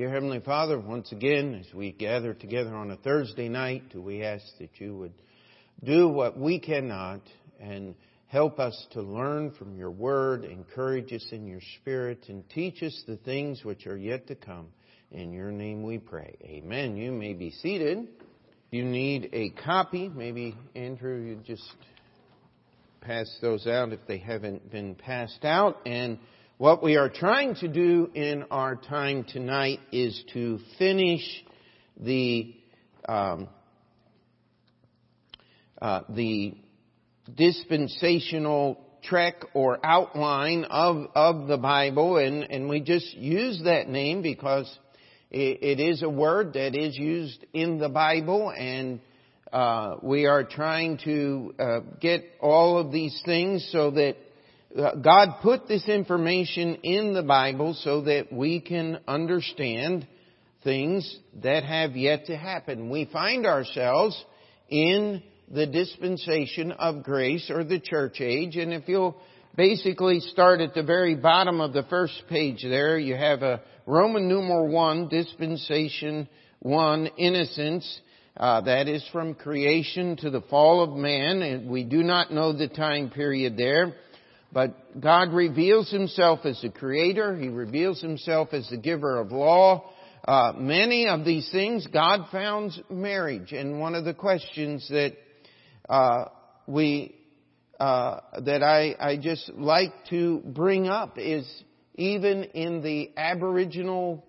Dear Heavenly Father, once again, as we gather together on a Thursday night, we ask that you would do what we cannot and help us to learn from your word, encourage us in your spirit, and teach us the things which are yet to come. In your name we pray. Amen. You may be seated. You need a copy. Maybe, Andrew, you just pass those out if they haven't been passed out. And what we are trying to do in our time tonight is to finish the um, uh, the dispensational trek or outline of of the Bible, and and we just use that name because it, it is a word that is used in the Bible, and uh, we are trying to uh, get all of these things so that God put this information in the Bible so that we can understand things that have yet to happen. We find ourselves in the dispensation of grace or the church age, and if you'll basically start at the very bottom of the first page there, you have a Roman numeral 1, dispensation 1, innocence. Uh, that is from creation to the fall of man, and we do not know the time period there. But God reveals himself as the creator. He reveals himself as the giver of law. Uh, many of these things God founds marriage. And one of the questions that uh, we uh, that I, I just like to bring up is even in the Aboriginal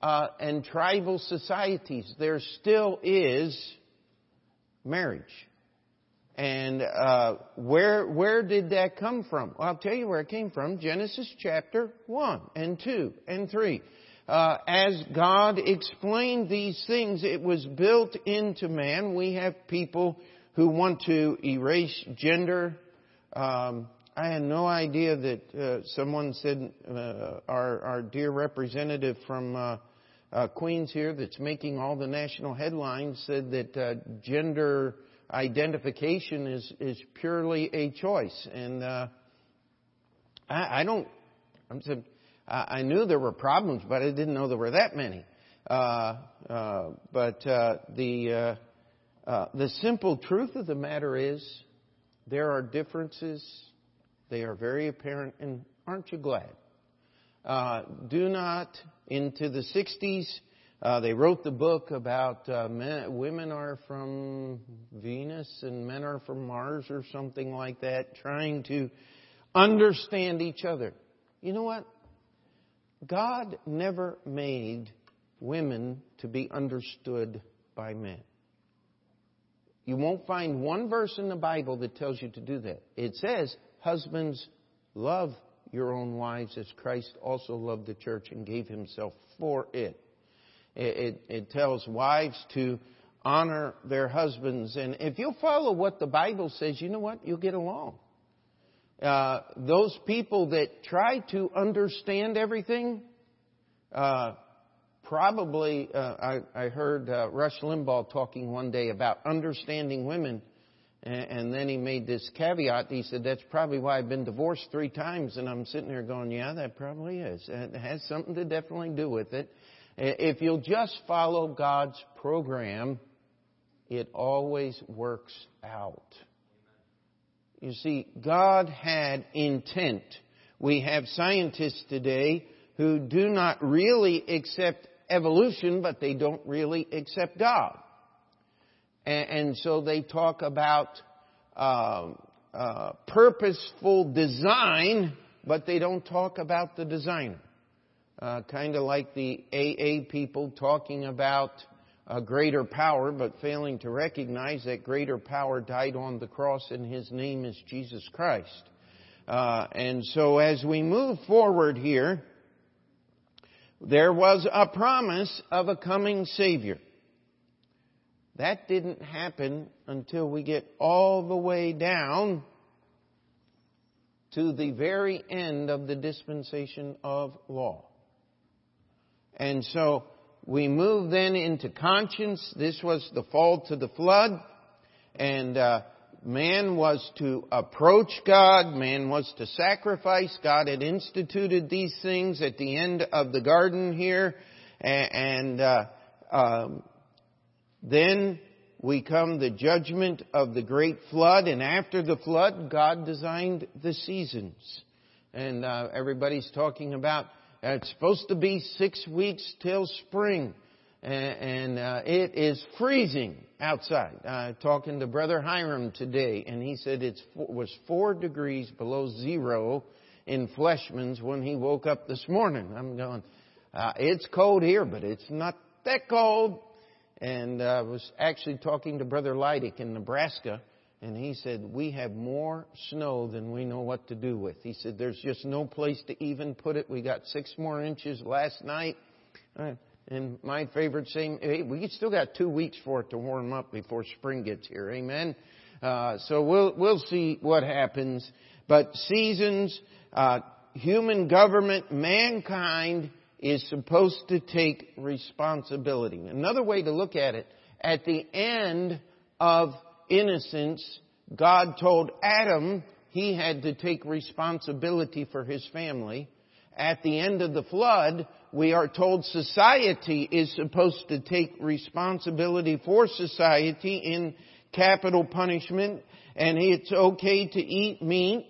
uh, and tribal societies, there still is marriage. And uh, where where did that come from? Well, I'll tell you where it came from. Genesis chapter one and two and three. Uh, as God explained these things, it was built into man. We have people who want to erase gender. Um, I had no idea that uh, someone said uh, our our dear representative from uh, uh, Queens here, that's making all the national headlines, said that gender identification is is purely a choice, and uh, I, I don't. I'm I knew there were problems, but I didn't know there were that many. Uh, uh, but uh, the uh, uh, the simple truth of the matter is, there are differences. They are very apparent, and aren't you glad? Uh, do not into the 60s uh, they wrote the book about uh, men, women are from Venus and men are from Mars or something like that, trying to understand each other. You know what? God never made women to be understood by men. You won't find one verse in the Bible that tells you to do that. It says, Husbands, love your own wives as Christ also loved the church and gave himself for it. It, it, it tells wives to honor their husbands. And if you'll follow what the Bible says, you know what? You'll get along. Uh, those people that try to understand everything, uh, probably, uh, I, I, heard uh, Rush Limbaugh talking one day about understanding women, and, and, then he made this caveat. He said, That's probably why I've been divorced three times. And I'm sitting there going, Yeah, that probably is. It has something to definitely do with it. If you'll just follow God's program, it always works out. You see, God had intent. We have scientists today who do not really accept evolution, but they don't really accept God. And, so they talk about uh, uh, purposeful design, but they don't talk about the designer uh, kind of like the AA people talking about a greater power, but failing to recognize that greater power died on the cross and his name is Jesus Christ. Uh, and so as we move forward here, there was a promise of a coming Savior. That didn't happen until we get all the way down to the very end of the dispensation of law. And so we move then into conscience. This was the fall to the flood. And uh, man was to approach God. Man was to sacrifice. God had instituted these things at the end of the garden here. And, uh, um, then we come the judgment of the great flood, and after the flood, God designed the seasons. And uh, everybody's talking about it's supposed to be six weeks till spring, and, and uh, it is freezing outside. Uh, talking to Brother Hiram today, and he said it was four degrees below zero in Fleischmanns when he woke up this morning. I'm going, uh, it's cold here, but it's not that cold. And I uh, was actually talking to Brother Leidick in Nebraska, and he said, We have more snow than we know what to do with. He said, There's just no place to even put it. We got six more inches last night. Uh, and my favorite saying, hey, we still got two weeks for it to warm up before spring gets here. Amen. Uh, so we'll we'll see what happens. But seasons, uh, human government, mankind is supposed to take responsibility. Another way to look at it, at the end of innocence, God told Adam he had to take responsibility for his family. At the end of the flood, we are told society is supposed to take responsibility for society in capital punishment, and it's okay to eat meat.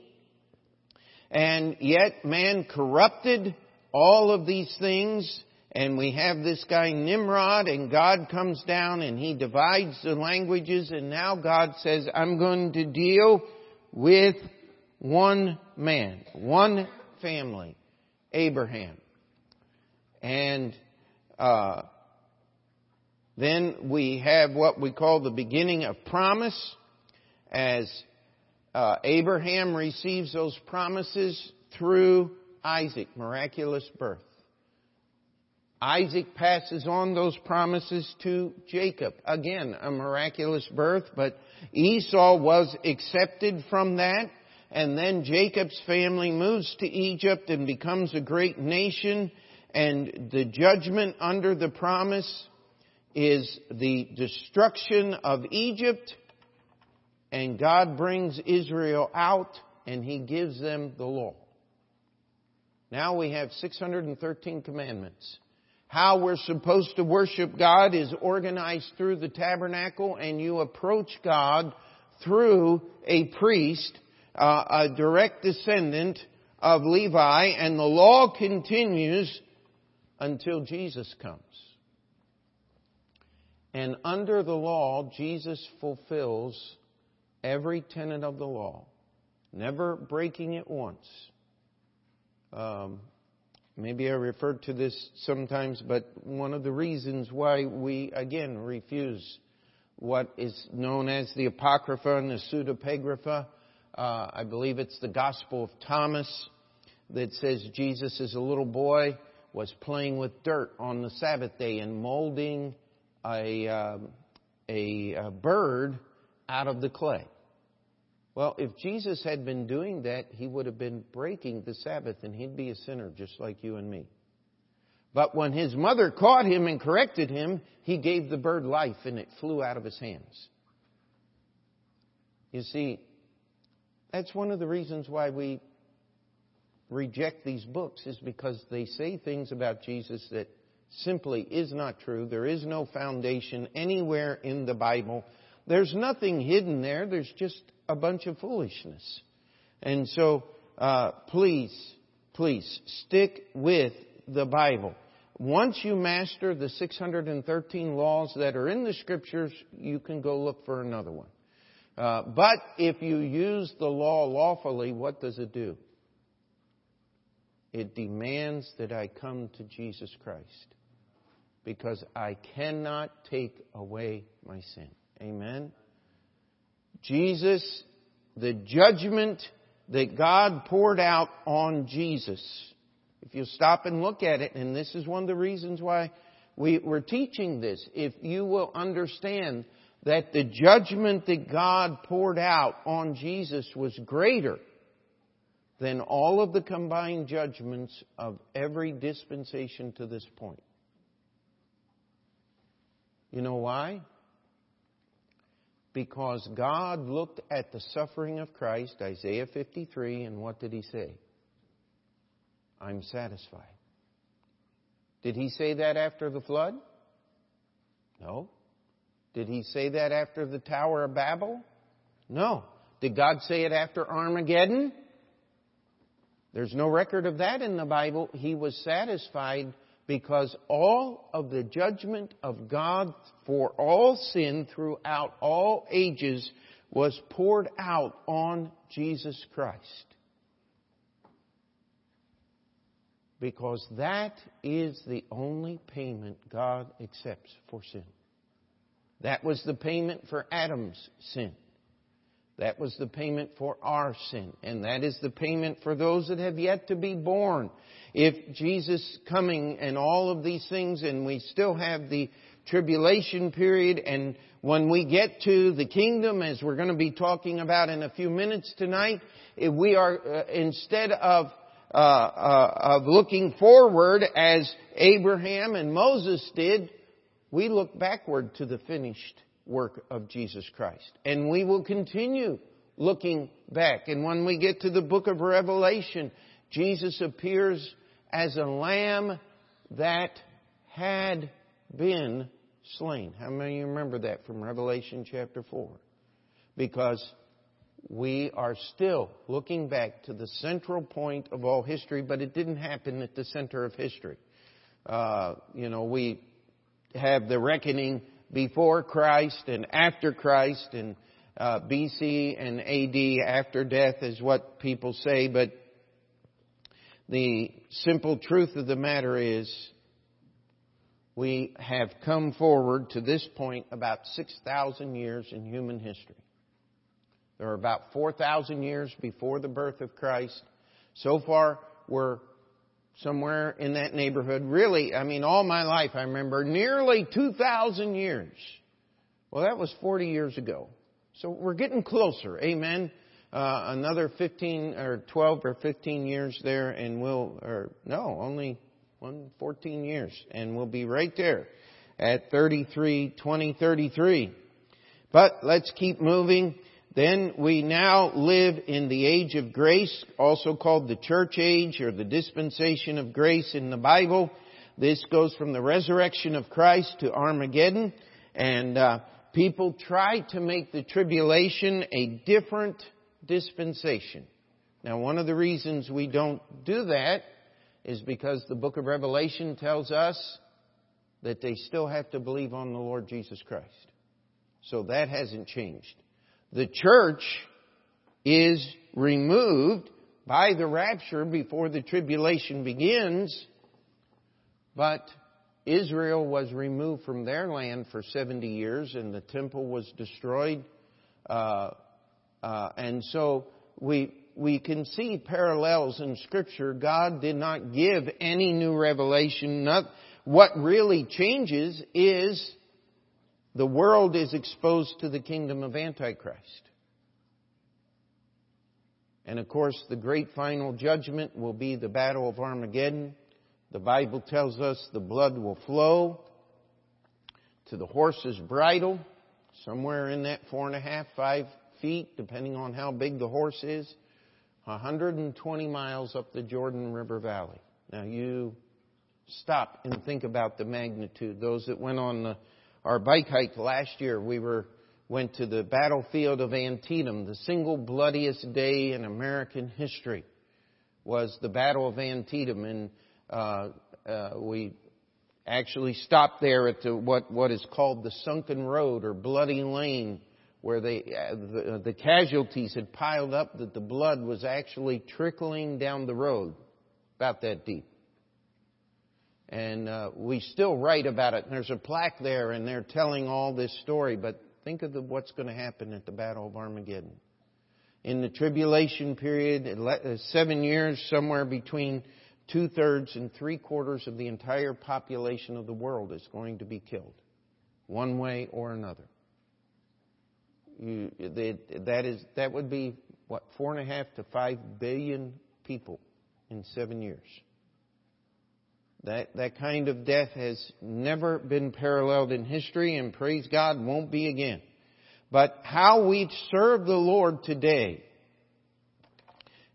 And yet man corrupted all of these things, and we have this guy Nimrod, and God comes down and he divides the languages, and now God says, I'm going to deal with one man, one family, Abraham. And uh, then we have what we call the beginning of promise, as uh, Abraham receives those promises through Isaac, miraculous birth. Isaac passes on those promises to Jacob. Again, a miraculous birth, but Esau was accepted from that. And then Jacob's family moves to Egypt and becomes a great nation. And the judgment under the promise is the destruction of Egypt. And God brings Israel out and He gives them the law. Now we have 613 commandments. How we're supposed to worship God is organized through the tabernacle and you approach God through a priest, uh, a direct descendant of Levi, and the law continues until Jesus comes. And under the law, Jesus fulfills every tenet of the law, never breaking it once. Um, maybe I referred to this sometimes, but one of the reasons why we again refuse what is known as the Apocrypha and the Pseudepigrapha, uh, I believe it's the Gospel of Thomas that says Jesus as a little boy was playing with dirt on the Sabbath day and molding a, uh, a, a bird out of the clay. Well, if Jesus had been doing that, he would have been breaking the Sabbath and he'd be a sinner just like you and me. But when his mother caught him and corrected him, he gave the bird life and it flew out of his hands. You see, that's one of the reasons why we reject these books is because they say things about Jesus that simply is not true. There is no foundation anywhere in the Bible. There's nothing hidden there. There's just a bunch of foolishness. And so, uh, please, please stick with the Bible. Once you master the 613 laws that are in the scriptures, you can go look for another one. Uh, but if you use the law lawfully, what does it do? It demands that I come to Jesus Christ because I cannot take away my sin. Amen. Jesus, the judgment that God poured out on Jesus. If you stop and look at it, and this is one of the reasons why we, we're teaching this, if you will understand that the judgment that God poured out on Jesus was greater than all of the combined judgments of every dispensation to this point. You know why? Because God looked at the suffering of Christ, Isaiah 53, and what did he say? I'm satisfied. Did he say that after the flood? No. Did he say that after the Tower of Babel? No. Did God say it after Armageddon? There's no record of that in the Bible. He was satisfied because all of the judgment of God for all sin throughout all ages was poured out on Jesus Christ. Because that is the only payment God accepts for sin. That was the payment for Adam's sin. That was the payment for our sin. And that is the payment for those that have yet to be born. If Jesus coming and all of these things and we still have the tribulation period and when we get to the kingdom as we're going to be talking about in a few minutes tonight, if we are uh, instead of uh, uh, of looking forward as Abraham and Moses did, we look backward to the finished work of Jesus Christ. And we will continue looking back. And when we get to the book of Revelation, Jesus appears as a lamb that had been slain. How many of you remember that from Revelation chapter 4? Because we are still looking back to the central point of all history, but it didn't happen at the center of history. Uh, you know, we have the reckoning before Christ and after Christ and uh, BC and AD after death is what people say, but the simple truth of the matter is we have come forward to this point about 6,000 years in human history. There are about 4,000 years before the birth of Christ. So far, we're somewhere in that neighborhood. Really, I mean, all my life I remember nearly 2,000 years. Well, that was 40 years ago. So we're getting closer. Amen. Uh, another 15 or 12 or 15 years there and we'll, or no, only one, 14 years and we'll be right there at 33, 2033. But let's keep moving. Then we now live in the age of grace, also called the church age or the dispensation of grace in the Bible. This goes from the resurrection of Christ to Armageddon, and uh, people try to make the tribulation a different dispensation. Now, one of the reasons we don't do that is because the book of Revelation tells us that they still have to believe on the Lord Jesus Christ. So that hasn't changed. The church is removed by the rapture before the tribulation begins, but Israel was removed from their land for 70 years and the temple was destroyed. Uh, uh, and so we, we can see parallels in scripture. God did not give any new revelation. Not, what really changes is the world is exposed to the kingdom of Antichrist. And of course, the great final judgment will be the battle of Armageddon. The Bible tells us the blood will flow to the horse's bridle, somewhere in that four and a half, five feet, depending on how big the horse is, 120 miles up the Jordan River Valley. Now you stop and think about the magnitude. Those that went on the our bike hike last year, we were went to the battlefield of Antietam. The single bloodiest day in American history was the Battle of Antietam, and uh, uh, we actually stopped there at the, what what is called the Sunken Road or Bloody Lane, where they uh, the, the casualties had piled up that the blood was actually trickling down the road, about that deep and uh, we still write about it. There's a plaque there, and they're telling all this story. But think of the, what's going to happen at the Battle of Armageddon. In the tribulation period, uh, seven years, somewhere between two thirds and three quarters of the entire population of the world is going to be killed, one way or another. You, that is that would be what four and a half to five billion people in seven years. That, that kind of death has never been paralleled in history and praise God won't be again. But how we serve the Lord today,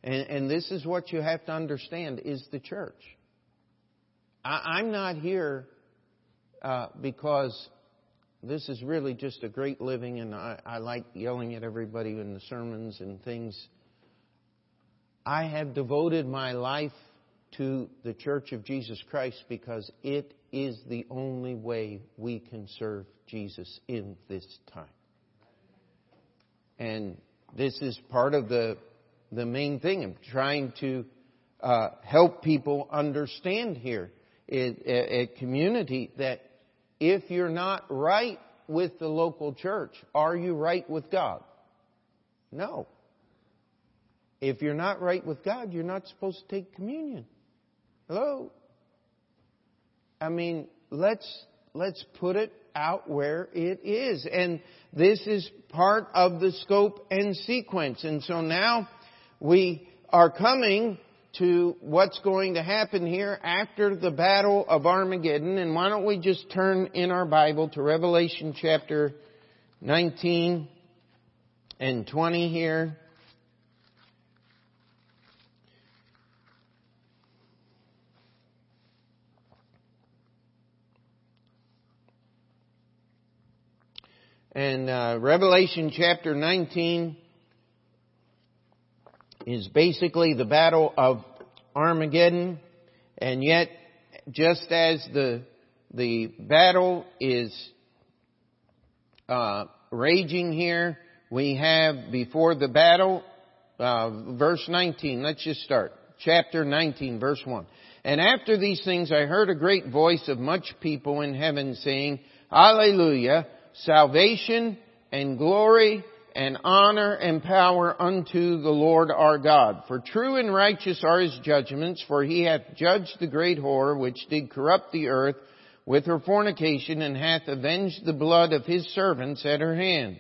and, and this is what you have to understand, is the church. I, am not here uh, because this is really just a great living, and I, I like yelling at everybody in the sermons and things. I have devoted my life to the Church of Jesus Christ because it is the only way we can serve Jesus in this time. And this is part of the, the main thing of trying to uh, help people understand here at community that if you're not right with the local church, are you right with God? No. If you're not right with God, you're not supposed to take communion. Hello? I mean, let's, let's put it out where it is. And this is part of the scope and sequence. And so now we are coming to what's going to happen here after the battle of Armageddon. And why don't we just turn in our Bible to Revelation chapter 19 and 20 here. And uh, Revelation chapter 19 is basically the battle of Armageddon, and yet, just as the the battle is uh, raging here, we have before the battle, uh, verse 19. Let's just start. Chapter 19, verse 1. And after these things I heard a great voice of much people in heaven saying, Alleluia! Salvation and glory and honor and power unto the Lord our God. For true and righteous are his judgments, for he hath judged the great whore which did corrupt the earth with her fornication and hath avenged the blood of his servants at her hand.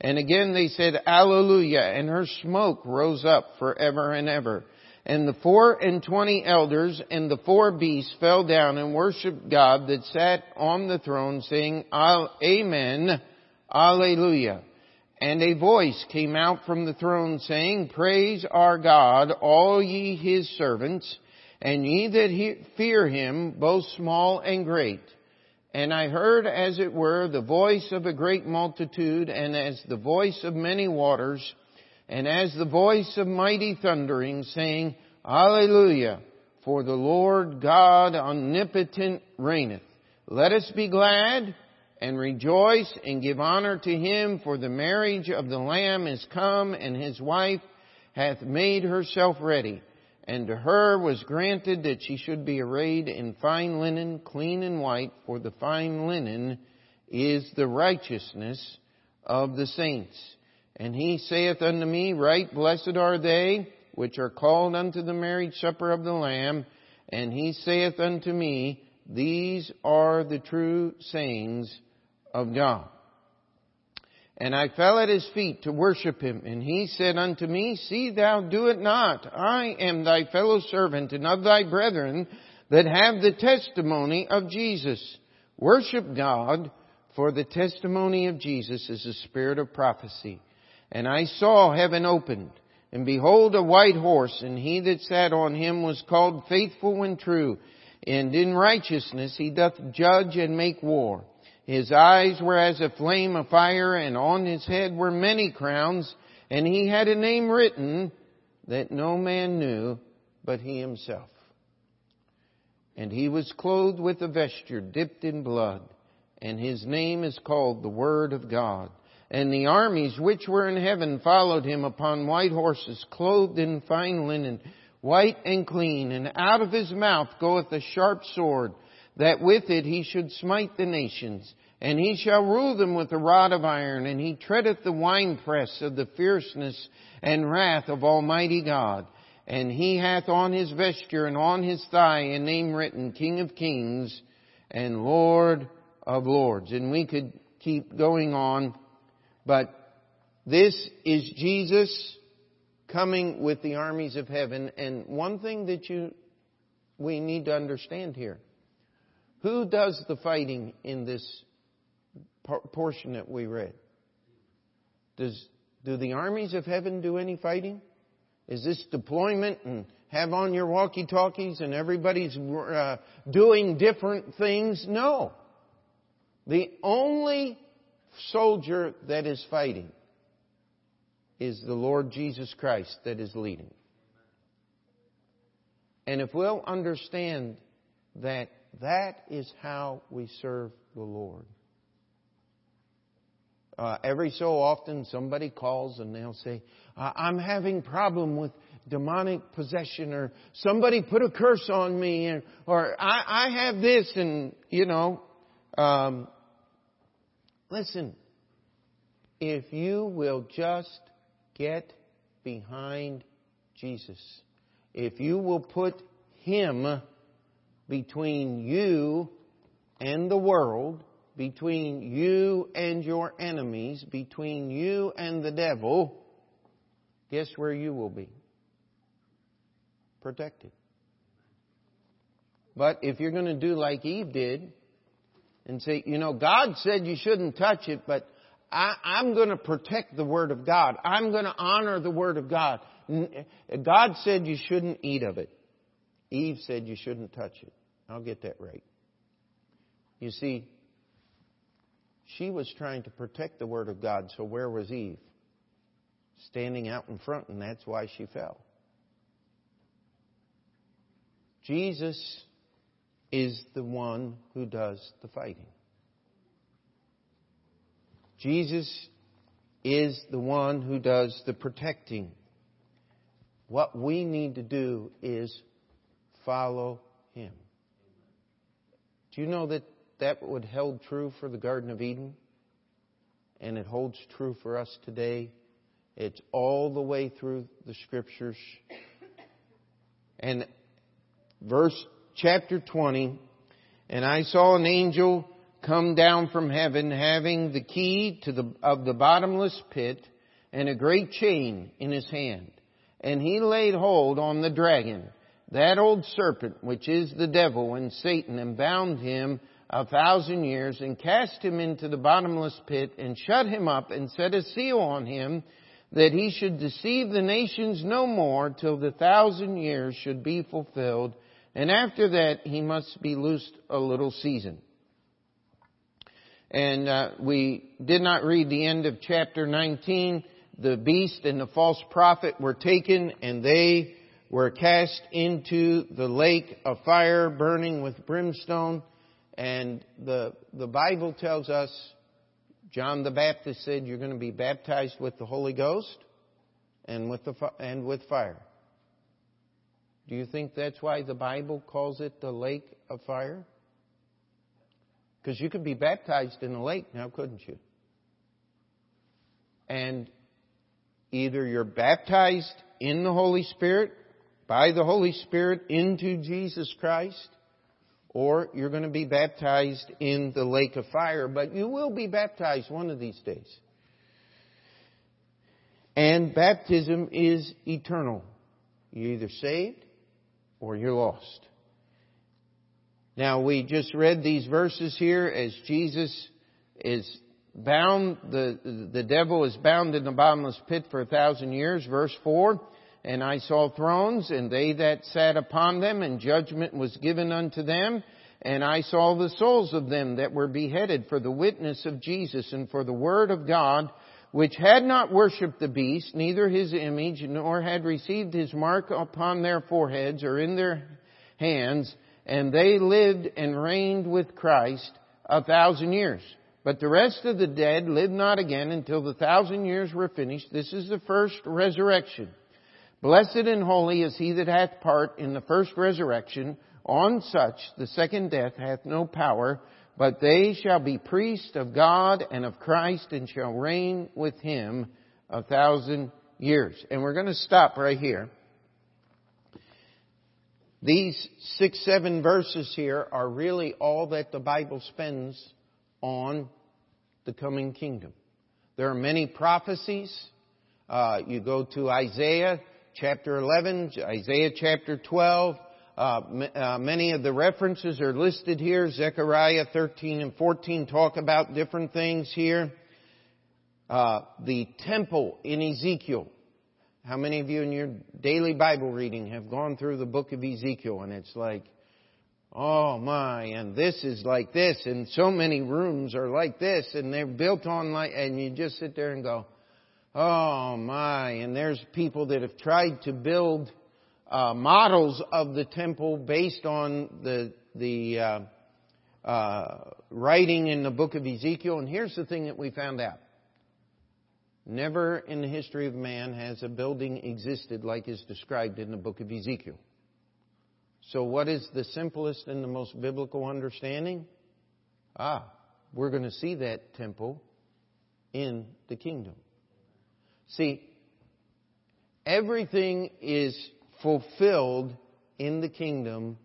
And again they said, Alleluia, and her smoke rose up forever and ever. And the four and twenty elders and the four beasts fell down and worshipped God that sat on the throne saying, Amen, Alleluia. And a voice came out from the throne saying, Praise our God, all ye his servants, and ye that he, fear him, both small and great. And I heard as it were the voice of a great multitude and as the voice of many waters, and as the voice of mighty thundering, saying, Alleluia, for the Lord God omnipotent reigneth. Let us be glad and rejoice and give honor to him, for the marriage of the Lamb is come, and his wife hath made herself ready. And to her was granted that she should be arrayed in fine linen, clean and white, for the fine linen is the righteousness of the saints. And he saith unto me, Right blessed are they which are called unto the marriage supper of the Lamb. And he saith unto me, These are the true sayings of God. And I fell at his feet to worship him. And he said unto me, See thou do it not. I am thy fellow servant and of thy brethren that have the testimony of Jesus. Worship God, for the testimony of Jesus is the spirit of prophecy. And I saw heaven opened, and behold a white horse, and he that sat on him was called faithful and true, and in righteousness he doth judge and make war. His eyes were as a flame of fire, and on his head were many crowns, and he had a name written that no man knew but he himself. And he was clothed with a vesture dipped in blood, and his name is called the Word of God. And the armies which were in heaven followed him upon white horses, clothed in fine linen, white and clean. And out of his mouth goeth a sharp sword, that with it he should smite the nations. And he shall rule them with a rod of iron, and he treadeth the winepress of the fierceness and wrath of Almighty God. And he hath on his vesture and on his thigh a name written, King of Kings and Lord of Lords. And we could keep going on but this is Jesus coming with the armies of heaven. And one thing that you, we need to understand here. Who does the fighting in this portion that we read? Does, do the armies of heaven do any fighting? Is this deployment and have on your walkie-talkies and everybody's uh, doing different things. No. The only soldier that is fighting is the Lord Jesus Christ that is leading. And if we'll understand that that is how we serve the Lord. Uh, every so often somebody calls and they'll say, I'm having problem with demonic possession or somebody put a curse on me and, or I, I have this and, you know, um, listen, if you will just get behind Jesus, if you will put Him between you and the world, between you and your enemies, between you and the devil, guess where you will be? Protected. But if you're going to do like Eve did and say, you know, God said you shouldn't touch it, but I, am going to protect the Word of God. I'm going to honor the Word of God. God said you shouldn't eat of it. Eve said you shouldn't touch it. I'll get that right. You see, she was trying to protect the Word of God, so where was Eve? Standing out in front, and that's why she fell. Jesus is the one who does the fighting. Jesus is the one who does the protecting. What we need to do is follow Him. Do you know that that would held true for the Garden of Eden? And it holds true for us today. It's all the way through the scriptures. And verse chapter 20, and I saw an angel come down from heaven having the key to the, of the bottomless pit and a great chain in his hand. And he laid hold on the dragon, that old serpent, which is the devil and Satan, and bound him a thousand years, and cast him into the bottomless pit, and shut him up, and set a seal on him, that he should deceive the nations no more till the thousand years should be fulfilled, and after that he must be loosed a little season. And uh, we did not read the end of chapter 19. The beast and the false prophet were taken and they were cast into the lake of fire burning with brimstone. And the, the Bible tells us, John the Baptist said, you're going to be baptized with the Holy Ghost and with, the, and with fire. Do you think that's why the Bible calls it the lake of fire? Because you could be baptized in a lake now, couldn't you? And either you're baptized in the Holy Spirit, by the Holy Spirit into Jesus Christ, or you're going to be baptized in the lake of fire, but you will be baptized one of these days. And baptism is eternal. You're either saved or you're lost. Now we just read these verses here as Jesus is bound, the, the devil is bound in the bottomless pit for a thousand years. Verse 4, And I saw thrones, and they that sat upon them, and judgment was given unto them. And I saw the souls of them that were beheaded for the witness of Jesus and for the word of God, which had not worshipped the beast, neither his image, nor had received his mark upon their foreheads or in their hands, and they lived and reigned with Christ a thousand years. But the rest of the dead lived not again until the thousand years were finished. This is the first resurrection. Blessed and holy is he that hath part in the first resurrection. On such the second death hath no power, but they shall be priests of God and of Christ and shall reign with him a thousand years. And we're going to stop right here. These six, seven verses here are really all that the Bible spends on the coming kingdom. There are many prophecies. Uh, you go to Isaiah chapter 11, Isaiah chapter 12. Uh, uh, many of the references are listed here. Zechariah 13 and 14 talk about different things here. Uh, the temple in Ezekiel how many of you in your daily Bible reading have gone through the book of Ezekiel and it's like, oh my, and this is like this, and so many rooms are like this, and they're built on like, and you just sit there and go, oh my, and there's people that have tried to build uh, models of the temple based on the the uh, uh, writing in the book of Ezekiel. And here's the thing that we found out. Never in the history of man has a building existed like is described in the book of Ezekiel. So, what is the simplest and the most biblical understanding? Ah, we're going to see that temple in the kingdom. See, everything is fulfilled in the kingdom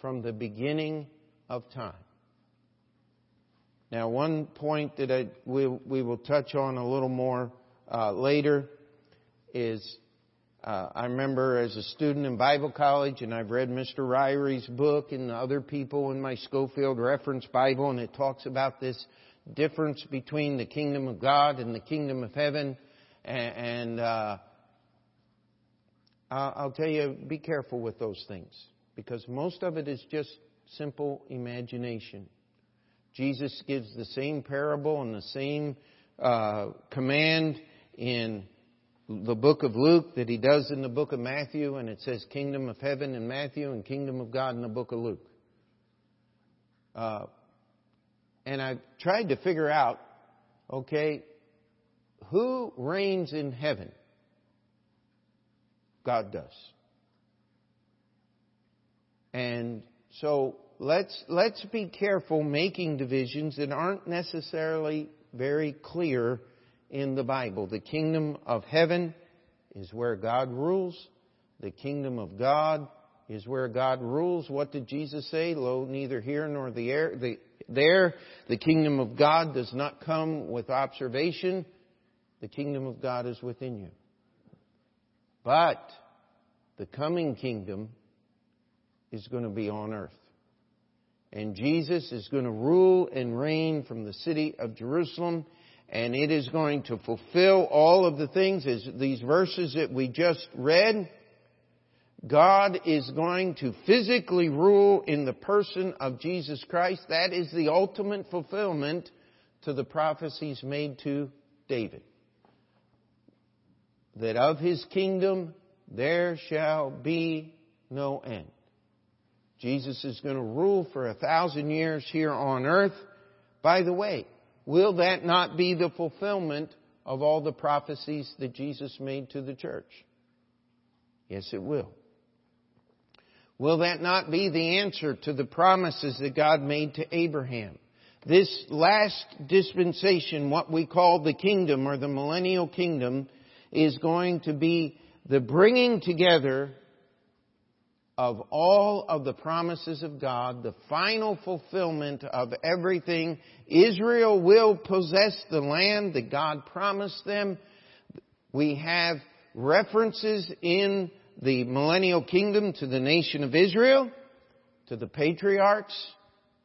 from the beginning of time. Now, one point that I, we, we will touch on a little more uh, later is uh, I remember as a student in Bible college, and I've read Mr. Ryrie's book and other people in my Scofield Reference Bible, and it talks about this difference between the kingdom of God and the kingdom of heaven. And, and uh, I'll tell you, be careful with those things because most of it is just simple imagination. Jesus gives the same parable and the same uh, command in the book of Luke that he does in the book of Matthew, and it says kingdom of heaven in Matthew and kingdom of God in the book of Luke. Uh, and I've tried to figure out, okay, who reigns in heaven? God does. And so let's, let's be careful making divisions that aren't necessarily very clear in the Bible. The kingdom of heaven is where God rules. The kingdom of God is where God rules. What did Jesus say? Lo, neither here nor the air, the, there. The kingdom of God does not come with observation. The kingdom of God is within you. But the coming kingdom is going to be on earth. And Jesus is going to rule and reign from the city of Jerusalem, and it is going to fulfill all of the things as these verses that we just read. God is going to physically rule in the person of Jesus Christ. That is the ultimate fulfillment to the prophecies made to David. That of his kingdom there shall be no end. Jesus is going to rule for a thousand years here on earth. By the way, will that not be the fulfillment of all the prophecies that Jesus made to the church? Yes, it will. Will that not be the answer to the promises that God made to Abraham? This last dispensation, what we call the kingdom or the millennial kingdom, is going to be the bringing together of all of the promises of God, the final fulfillment of everything. Israel will possess the land that God promised them. We have references in the millennial kingdom to the nation of Israel, to the patriarchs,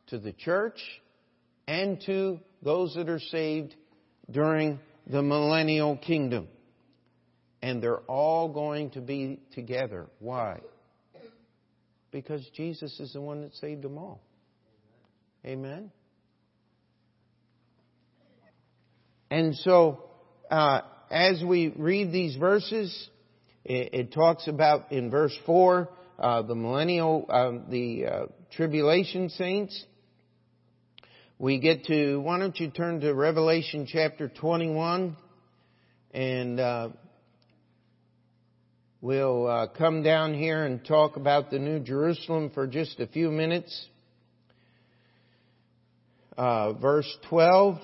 to the church, and to those that are saved during the millennial kingdom. And they're all going to be together. Why? Because Jesus is the one that saved them all. Amen? And so, uh, as we read these verses, it, it, talks about in verse 4 uh, the millennial, uh, the tribulation saints. We get to, why don't you turn to Revelation chapter 21 and uh, We'll uh, come down here and talk about the New Jerusalem for just a few minutes. Uh, verse 12,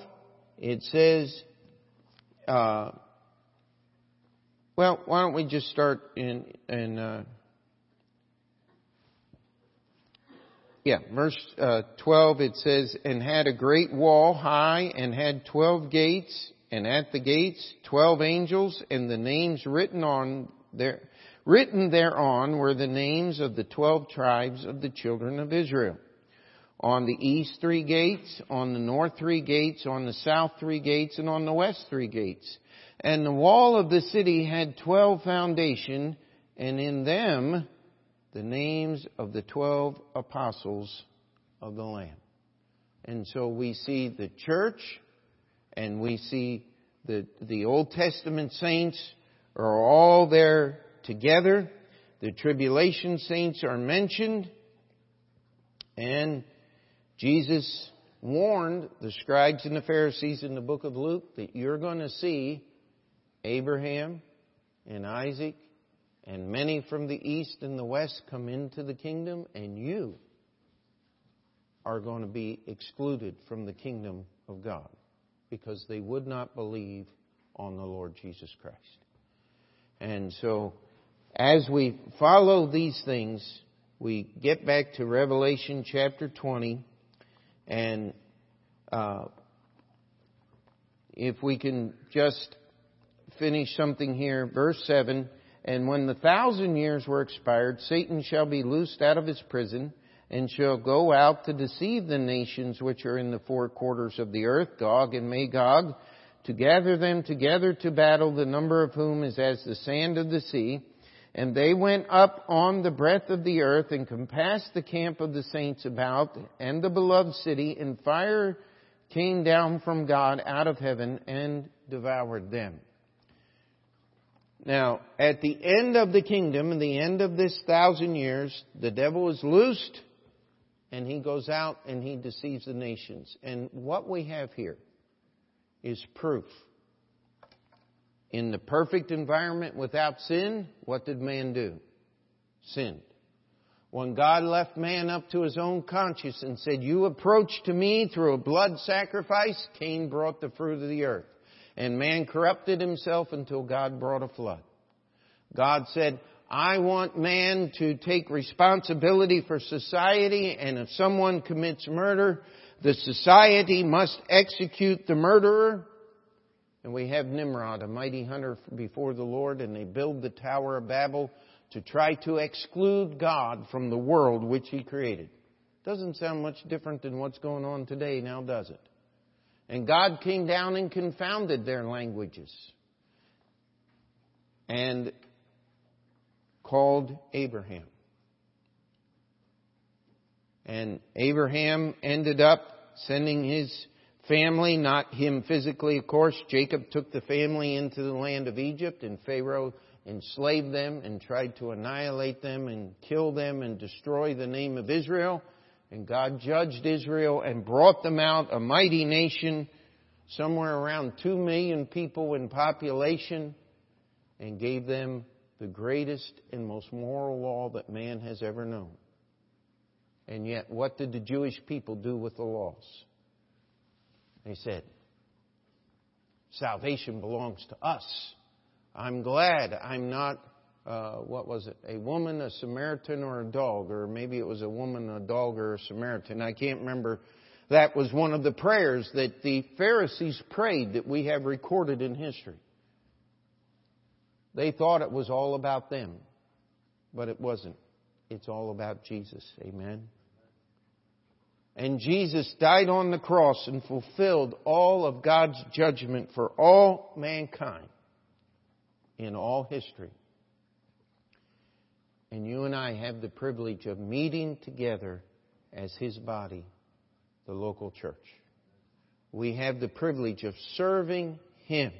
it says, uh, well, why don't we just start in, in uh, yeah, verse uh, 12, it says, and had a great wall high and had 12 gates, and at the gates 12 angels, and the names written on there, Written thereon were the names of the twelve tribes of the children of Israel. On the east three gates, on the north three gates, on the south three gates, and on the west three gates. And the wall of the city had twelve foundation, and in them the names of the twelve apostles of the Lamb. And so we see the church, and we see the, the Old Testament saints are all there together. The tribulation saints are mentioned. And Jesus warned the scribes and the Pharisees in the book of Luke that you're going to see Abraham and Isaac and many from the east and the west come into the kingdom, and you are going to be excluded from the kingdom of God because they would not believe on the Lord Jesus Christ. And so, as we follow these things, we get back to Revelation chapter 20, and uh, if we can just finish something here, verse 7 And when the thousand years were expired, Satan shall be loosed out of his prison, and shall go out to deceive the nations which are in the four quarters of the earth, Gog and Magog, to gather them together to battle, the number of whom is as the sand of the sea. And they went up on the breadth of the earth and compassed the camp of the saints about and the beloved city, and fire came down from God out of heaven and devoured them. Now, at the end of the kingdom, and the end of this thousand years, the devil is loosed and he goes out and he deceives the nations. And what we have here is proof. In the perfect environment without sin, what did man do? Sinned. When God left man up to his own conscience and said, You approach to me through a blood sacrifice, Cain brought the fruit of the earth. And man corrupted himself until God brought a flood. God said, I want man to take responsibility for society, and if someone commits murder, the society must execute the murderer. And we have Nimrod, a mighty hunter before the Lord, and they build the Tower of Babel to try to exclude God from the world which He created. Doesn't sound much different than what's going on today now, does it? And God came down and confounded their languages and called Abraham. And Abraham ended up sending his family, not him physically, of course. Jacob took the family into the land of Egypt, and Pharaoh enslaved them and tried to annihilate them and kill them and destroy the name of Israel. And God judged Israel and brought them out a mighty nation, somewhere around two million people in population, and gave them the greatest and most moral law that man has ever known. And yet, what did the Jewish people do with the laws? They said, Salvation belongs to us. I'm glad I'm not uh, what was it? A woman, a Samaritan, or a dog, or maybe it was a woman, a dog, or a Samaritan. I can't remember. That was one of the prayers that the Pharisees prayed that we have recorded in history. They thought it was all about them, but it wasn't. It's all about Jesus. Amen. And Jesus died on the cross and fulfilled all of God's judgment for all mankind in all history. And you and I have the privilege of meeting together as His body, the local church. We have the privilege of serving Him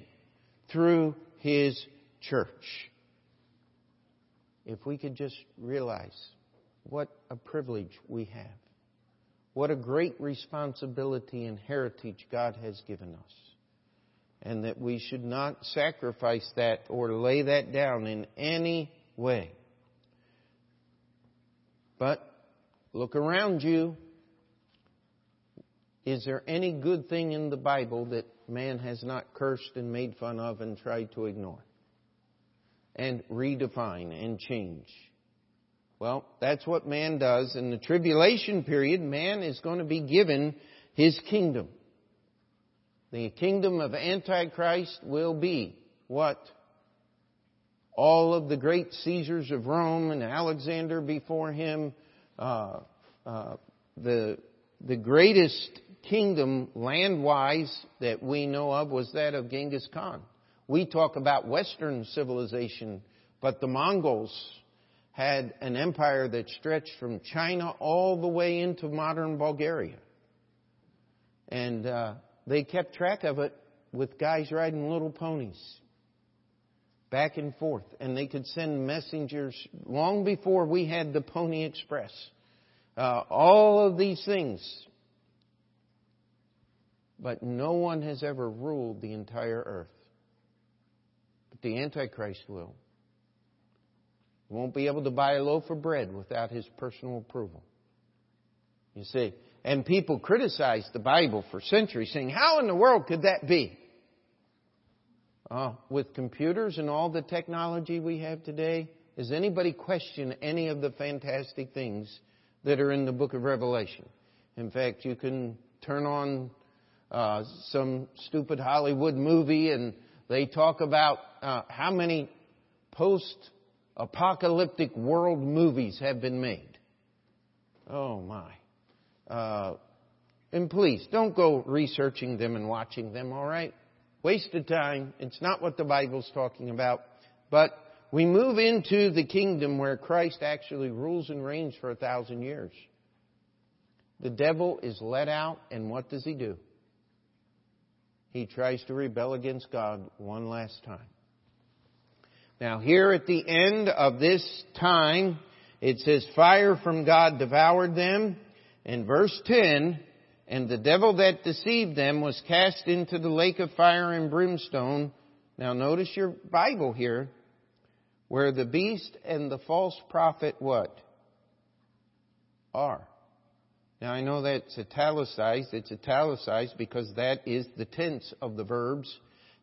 through His church. If we could just realize what a privilege we have, what a great responsibility and heritage God has given us, and that we should not sacrifice that or lay that down in any way. But look around you. Is there any good thing in the Bible that man has not cursed and made fun of and tried to ignore? And redefine and change. Well, that's what man does. In the tribulation period, man is going to be given his kingdom. The kingdom of Antichrist will be what? all of the great Caesars of Rome and Alexander before him, uh, uh, the the greatest kingdom land-wise that we know of was that of Genghis Khan. We talk about Western civilization, but the Mongols had an empire that stretched from China all the way into modern Bulgaria. And uh, they kept track of it with guys riding little ponies back and forth. And they could send messengers long before we had the Pony Express. Uh, all of these things. But no one has ever ruled the entire earth. But the Antichrist will. Won't be able to buy a loaf of bread without his personal approval. You see, and people criticized the Bible for centuries, saying, How in the world could that be? Uh, with computers and all the technology we have today, does anybody question any of the fantastic things that are in the book of Revelation? In fact, you can turn on uh, some stupid Hollywood movie and they talk about uh, how many post apocalyptic world movies have been made. Oh my. Uh, and please, don't go researching them and watching them, alright? Wasted time. It's not what the Bible's talking about. But we move into the kingdom where Christ actually rules and reigns for a thousand years. The devil is let out, and what does he do? He tries to rebel against God one last time. Now, here at the end of this time, it says, Fire from God devoured them. In verse 10, and the devil that deceived them was cast into the lake of fire and brimstone. Now notice your Bible here, where the beast and the false prophet what? Are. Now I know that's italicized. It's italicized because that is the tense of the verbs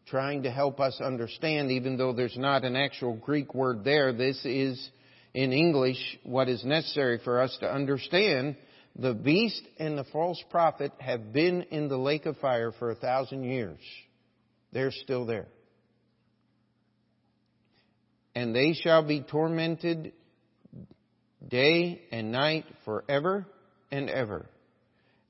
trying to help us understand, even though there's not an actual Greek word there. This is in English what is necessary for us to understand the beast and the false prophet have been in the lake of fire for a thousand years. They're still there. And they shall be tormented day and night forever and ever.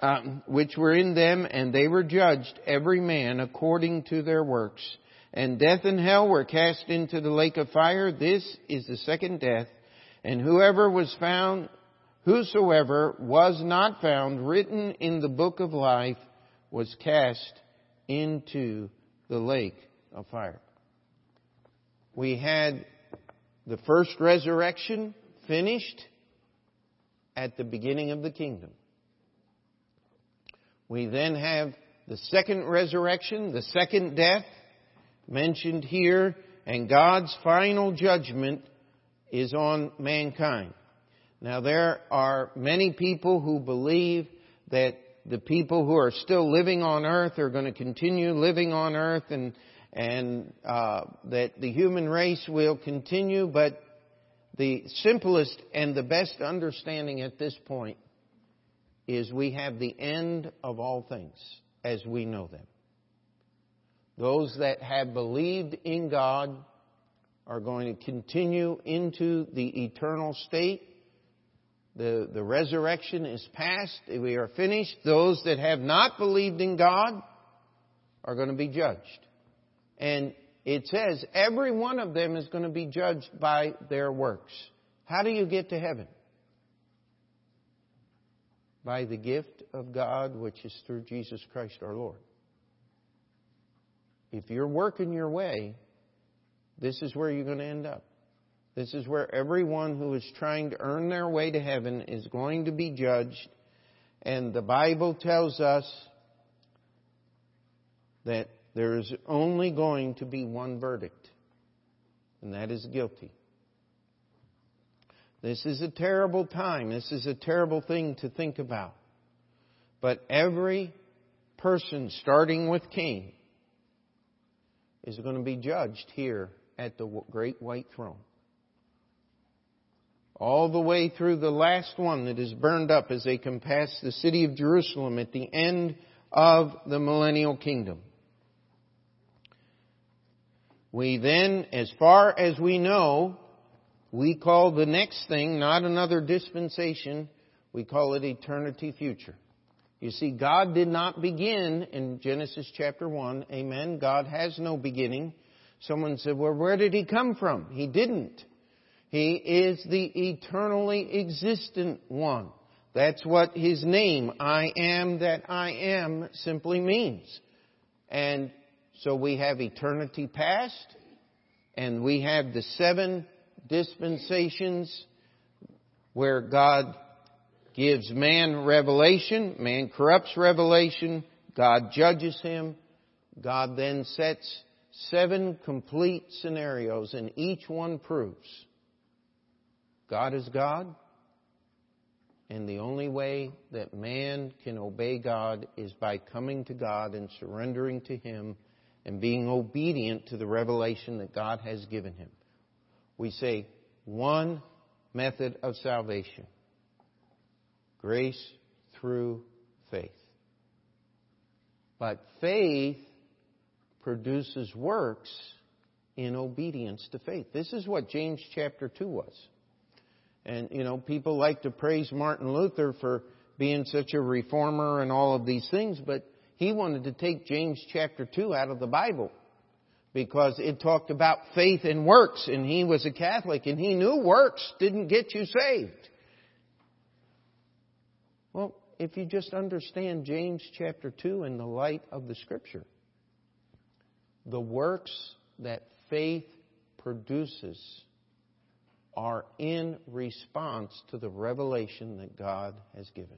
um, which were in them, and they were judged, every man according to their works. And death and hell were cast into the lake of fire. This is the second death and whoever was found, whosoever was not found written in the book of life was cast into the lake of fire. We had the first resurrection finished at the beginning of the kingdom. We then have the second resurrection, the second death mentioned here, and God's final judgment is on mankind. Now there are many people who believe that the people who are still living on earth are going to continue living on earth and and uh, that the human race will continue, but the simplest and the best understanding at this point is we have the end of all things as we know them. Those that have believed in God are going to continue into the eternal state. The, the resurrection is past. We are finished. Those that have not believed in God are going to be judged. And it says every one of them is going to be judged by their works. How do you get to heaven? By the gift of God, which is through Jesus Christ our Lord. If you're working your way, this is where you're going to end up. This is where everyone who is trying to earn their way to heaven is going to be judged. And the Bible tells us that there is only going to be one verdict, and that is guilty. This is a terrible time. This is a terrible thing to think about. But every person, starting with Cain, is going to be judged here at the great white throne. All the way through the last one that is burned up as they come past the city of Jerusalem at the end of the millennial kingdom. We then, as far as we know, we call the next thing not another dispensation, we call it eternity future. You see, God did not begin in Genesis chapter 1. Amen. God has no beginning. Someone said, well, where did He come from? He didn't. He is the eternally existent one. That's what His name, I am that I am, simply means. And so we have eternity past, and we have the seven dispensations where God gives man revelation, man corrupts revelation, God judges him, God then sets seven complete scenarios and each one proves God is God and the only way that man can obey God is by coming to God and surrendering to Him and being obedient to the revelation that God has given him. We say one method of salvation grace through faith. But faith produces works in obedience to faith. This is what James chapter 2 was. And, you know, people like to praise Martin Luther for being such a reformer and all of these things, but he wanted to take James chapter 2 out of the Bible because it talked about faith and works and he was a Catholic and he knew works didn't get you saved. Well, if you just understand James chapter 2 in the light of the scripture, the works that faith produces are in response to the revelation that God has given.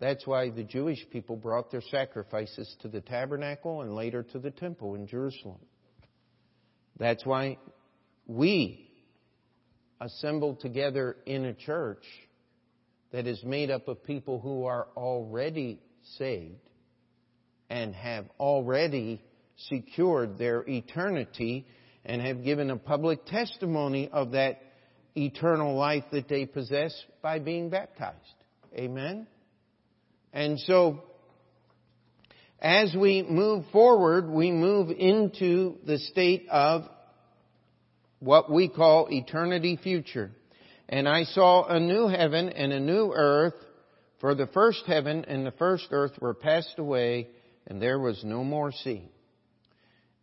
That's why the Jewish people brought their sacrifices to the tabernacle and later to the temple in Jerusalem. That's why we assembled together in a church that is made up of people who are already saved and have already secured their eternity and have given a public testimony of that eternal life that they possess by being baptized. Amen? And so, as we move forward, we move into the state of what we call eternity future. And I saw a new heaven and a new earth, for the first heaven and the first earth were passed away, and there was no more sea.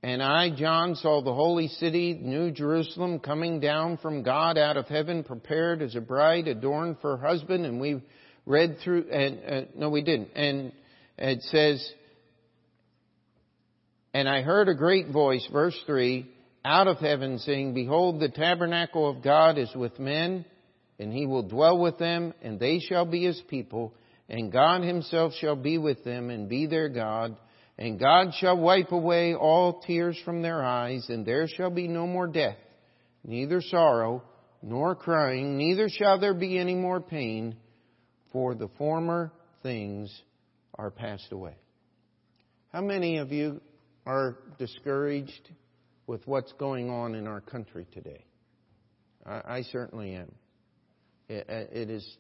And I, John, saw the holy city, New Jerusalem, coming down from God out of heaven, prepared as a bride adorned for her husband, and we read through, and uh, no, we didn't. And it says, and I heard a great voice, verse 3, out of heaven saying, Behold, the tabernacle of God is with men, and he will dwell with them, and they shall be his people, and God himself shall be with them and be their God, and God shall wipe away all tears from their eyes, and there shall be no more death, neither sorrow, nor crying, neither shall there be any more pain, for the former things are passed away. How many of you are discouraged with what's going on in our country today? I, I certainly am. It, it is.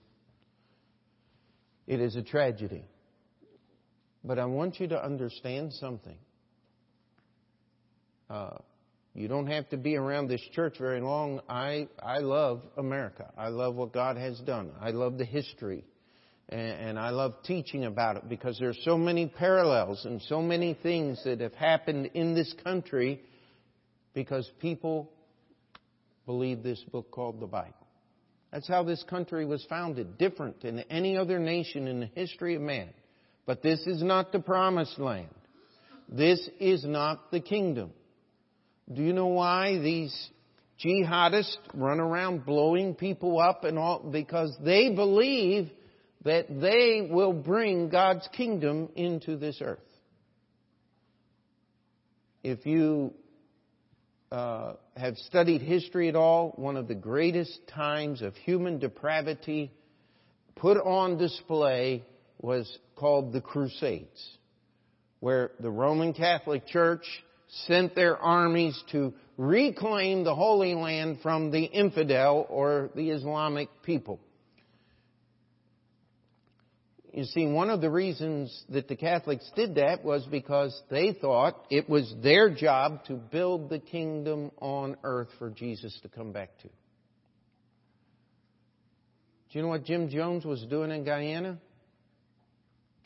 It is a tragedy. But I want you to understand something. Uh, you don't have to be around this church very long. I, I love America. I love what God has done. I love the history and, I love teaching about it because there are so many parallels and so many things that have happened in this country because people believe this book called the Bible. That's how this country was founded, different than any other nation in the history of man. But this is not the promised land. This is not the kingdom. Do you know why these jihadists run around blowing people up and all? Because they believe that they will bring God's kingdom into this earth. If you uh, have studied history at all, one of the greatest times of human depravity put on display was called the Crusades. where the Roman Catholic Church sent their armies to reclaim the Holy Land from the infidel or the Islamic people. You see, one of the reasons that the Catholics did that was because they thought it was their job to build the kingdom on earth for Jesus to come back to. Do you know what Jim Jones was doing in Guyana?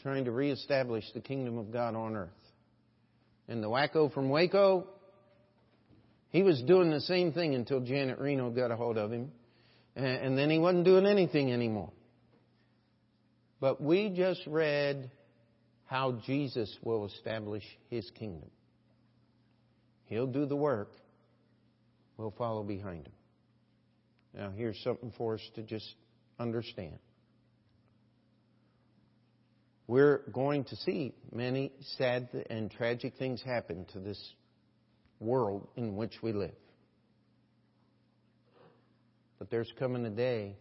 Trying to reestablish the kingdom of God on earth. And the wacko from Waco, he was doing the same thing until Janet Reno got a hold of him. And then he wasn't doing anything anymore. But we just read how Jesus will establish his kingdom. He'll do the work. We'll follow behind him. Now, here's something for us to just understand. We're going to see many sad and tragic things happen to this world in which we live. But there's coming a day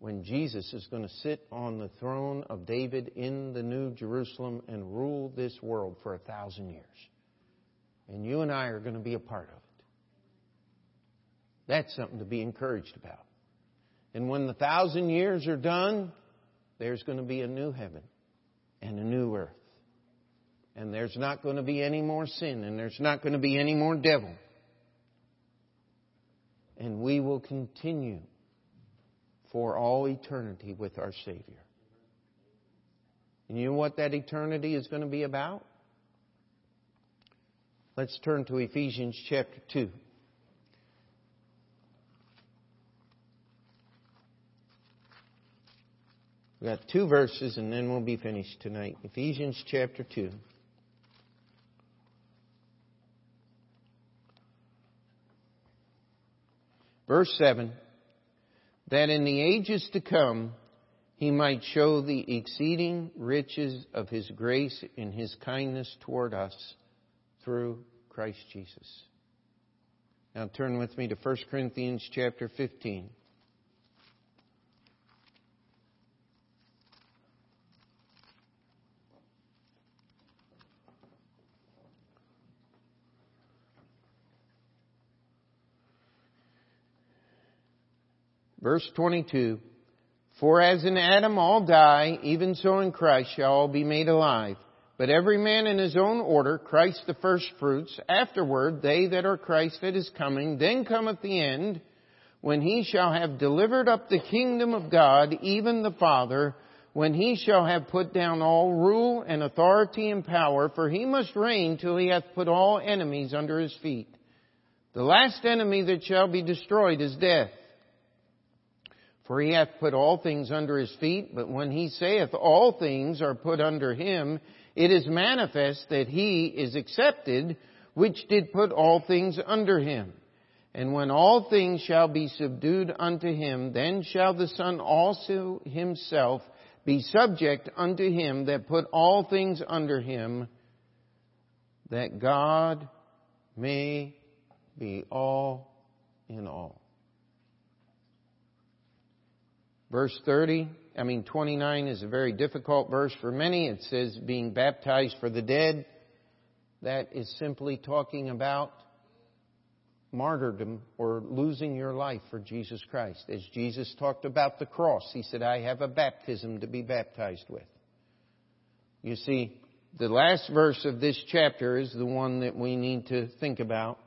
when Jesus is going to sit on the throne of David in the New Jerusalem and rule this world for a thousand years. And you and I are going to be a part of it. That's something to be encouraged about. And when the thousand years are done, there's going to be a new heaven and a new earth. And there's not going to be any more sin, and there's not going to be any more devil. And we will continue for all eternity with our Savior. And you know what that eternity is going to be about? Let's turn to Ephesians chapter 2. We've got two verses and then we'll be finished tonight. Ephesians chapter 2. Verse 7 that in the ages to come he might show the exceeding riches of his grace in his kindness toward us through Christ Jesus. Now turn with me to 1 Corinthians chapter 15. Verse 22 For as in Adam all die, even so in Christ shall all be made alive. But every man in his own order, Christ the firstfruits, afterward they that are Christ at his coming, then cometh the end, when he shall have delivered up the kingdom of God, even the Father, when he shall have put down all rule and authority and power, for he must reign till he hath put all enemies under his feet. The last enemy that shall be destroyed is death. For he hath put all things under his feet, but when he saith all things are put under him, it is manifest that he is accepted, which did put all things under him. And when all things shall be subdued unto him, then shall the Son also himself be subject unto him that put all things under him, that God may be all in all. Verse 30, I mean 29 is a very difficult verse for many. It says being baptized for the dead. That is simply talking about martyrdom or losing your life for Jesus Christ. As Jesus talked about the cross, he said, I have a baptism to be baptized with. You see, the last verse of this chapter is the one that we need to think about.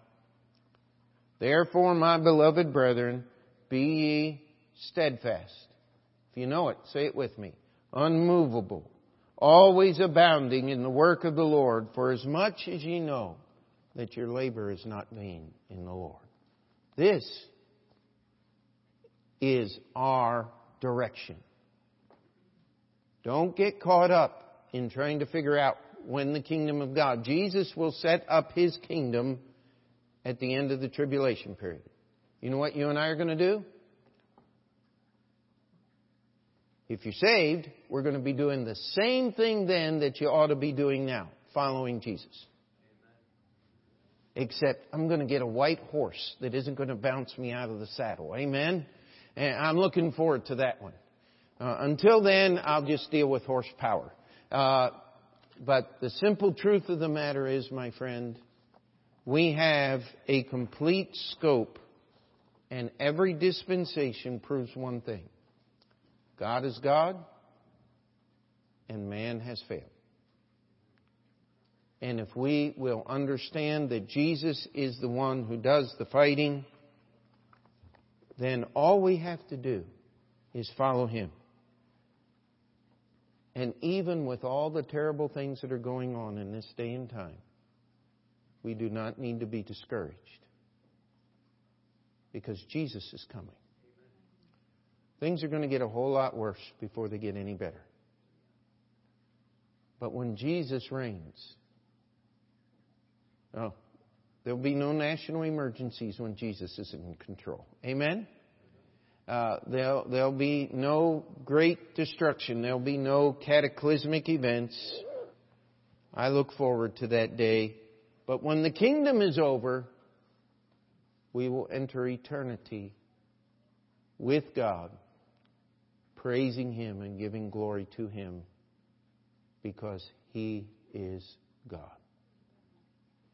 Therefore, my beloved brethren, be ye steadfast if you know it, say it with me. Unmovable, always abounding in the work of the Lord, for as much as ye know that your labor is not vain in the Lord. This is our direction. Don't get caught up in trying to figure out when the kingdom of God. Jesus will set up his kingdom at the end of the tribulation period. You know what you and I are going to do? If you're saved, we're going to be doing the same thing then that you ought to be doing now, following Jesus. Except I'm going to get a white horse that isn't going to bounce me out of the saddle. Amen? And I'm looking forward to that one. Uh, until then, I'll just deal with horsepower. Uh, but the simple truth of the matter is, my friend, we have a complete scope, and every dispensation proves one thing God is God, and man has failed. And if we will understand that Jesus is the one who does the fighting, then all we have to do is follow him. And even with all the terrible things that are going on in this day and time, we do not need to be discouraged because Jesus is coming. Things are going to get a whole lot worse before they get any better. But when Jesus reigns, oh, there'll be no national emergencies when Jesus is in control. Amen? Uh, there'll, there'll be no great destruction. There'll be no cataclysmic events. I look forward to that day. But when the kingdom is over, we will enter eternity with God, praising Him and giving glory to Him because He is God.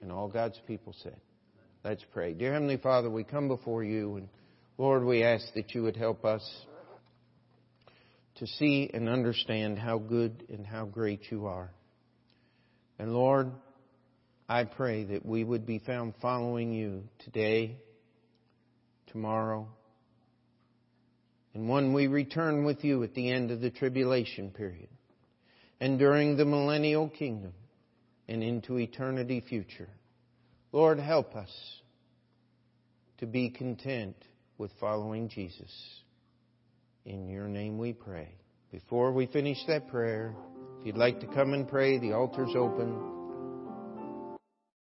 And all God's people said, Let's pray. Dear Heavenly Father, we come before you and Lord, we ask that you would help us to see and understand how good and how great you are. And Lord, I pray that we would be found following you today, tomorrow, and when we return with you at the end of the tribulation period, and during the millennial kingdom, and into eternity future. Lord, help us to be content with following Jesus. In your name we pray. Before we finish that prayer, if you'd like to come and pray, the altar's open.